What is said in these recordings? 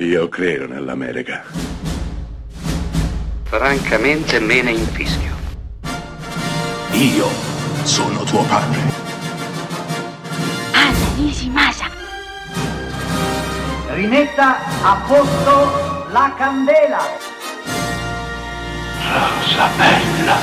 Io credo nell'America. Francamente me ne infischio. Io sono tuo padre. Anna Nishimasa. Rimetta a posto la candela. Rosa bella.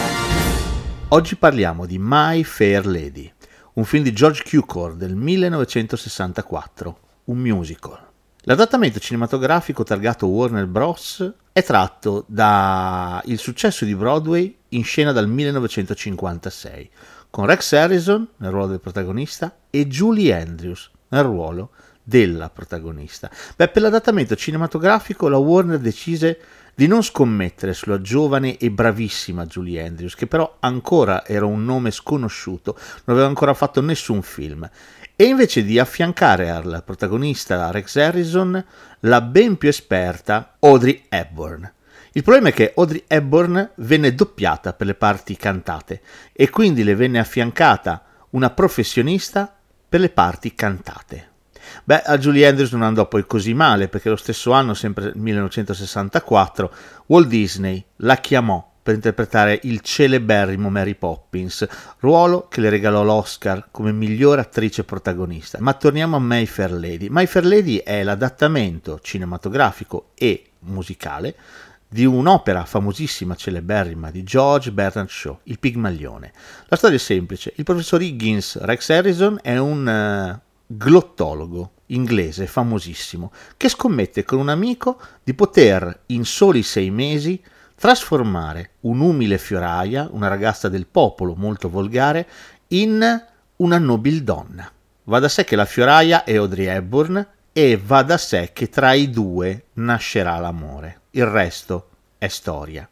Oggi parliamo di My Fair Lady, un film di George Cukor del 1964, un musical. L'adattamento cinematografico targato Warner Bros. è tratto dal successo di Broadway in scena dal 1956, con Rex Harrison nel ruolo del protagonista e Julie Andrews nel ruolo della protagonista. Beh, per l'adattamento cinematografico la Warner decise di non scommettere sulla giovane e bravissima Julie Andrews, che però ancora era un nome sconosciuto, non aveva ancora fatto nessun film, e invece di affiancare al protagonista Rex Harrison la ben più esperta Audrey Hepburn. Il problema è che Audrey Hepburn venne doppiata per le parti cantate e quindi le venne affiancata una professionista per le parti cantate. Beh, a Julie Andrews non andò poi così male perché lo stesso anno, sempre nel 1964, Walt Disney la chiamò per interpretare il celeberrimo Mary Poppins, ruolo che le regalò l'Oscar come miglior attrice protagonista. Ma torniamo a My Fair Lady. My Fair Lady è l'adattamento cinematografico e musicale di un'opera famosissima, celeberrima di George Bernard Shaw, Il Pigmalione. La storia è semplice. Il professor Higgins Rex Harrison è un uh, glottologo inglese famosissimo che scommette con un amico di poter in soli sei mesi trasformare un'umile fioraia, una ragazza del popolo molto volgare, in una nobildonna. Va da sé che la fioraia è Audrey Hepburn e va da sé che tra i due nascerà l'amore. Il resto è storia.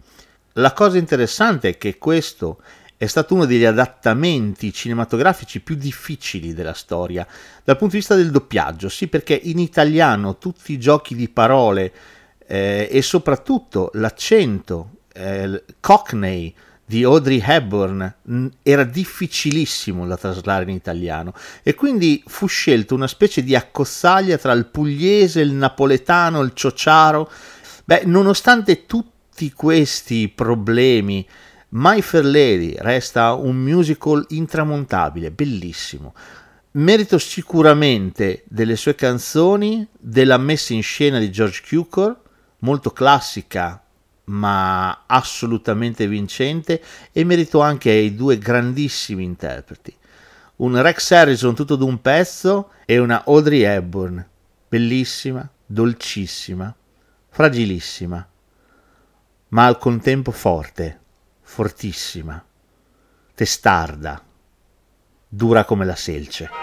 La cosa interessante è che questo è stato uno degli adattamenti cinematografici più difficili della storia, dal punto di vista del doppiaggio, sì perché in italiano tutti i giochi di parole eh, e soprattutto l'accento eh, cockney di Audrey Hepburn era difficilissimo da traslare in italiano e quindi fu scelto una specie di accozzaglia tra il pugliese, il napoletano, il ciociaro. Beh, nonostante tutti questi problemi, My Fair Lady resta un musical intramontabile, bellissimo. Merito sicuramente delle sue canzoni, della messa in scena di George Cukor, molto classica ma assolutamente vincente e merito anche ai due grandissimi interpreti. Un Rex Harrison tutto d'un pezzo e una Audrey Hepburn, bellissima, dolcissima, fragilissima, ma al contempo forte, fortissima, testarda, dura come la selce.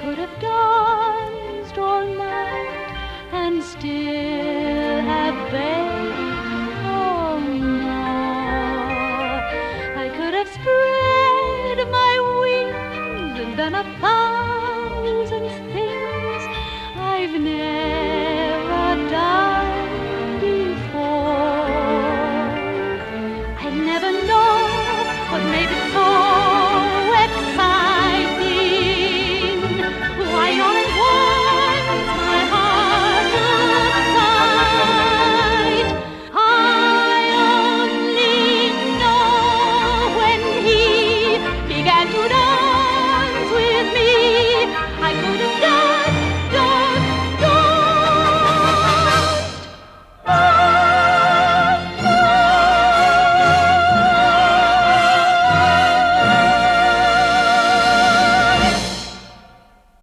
could have danced all night and still.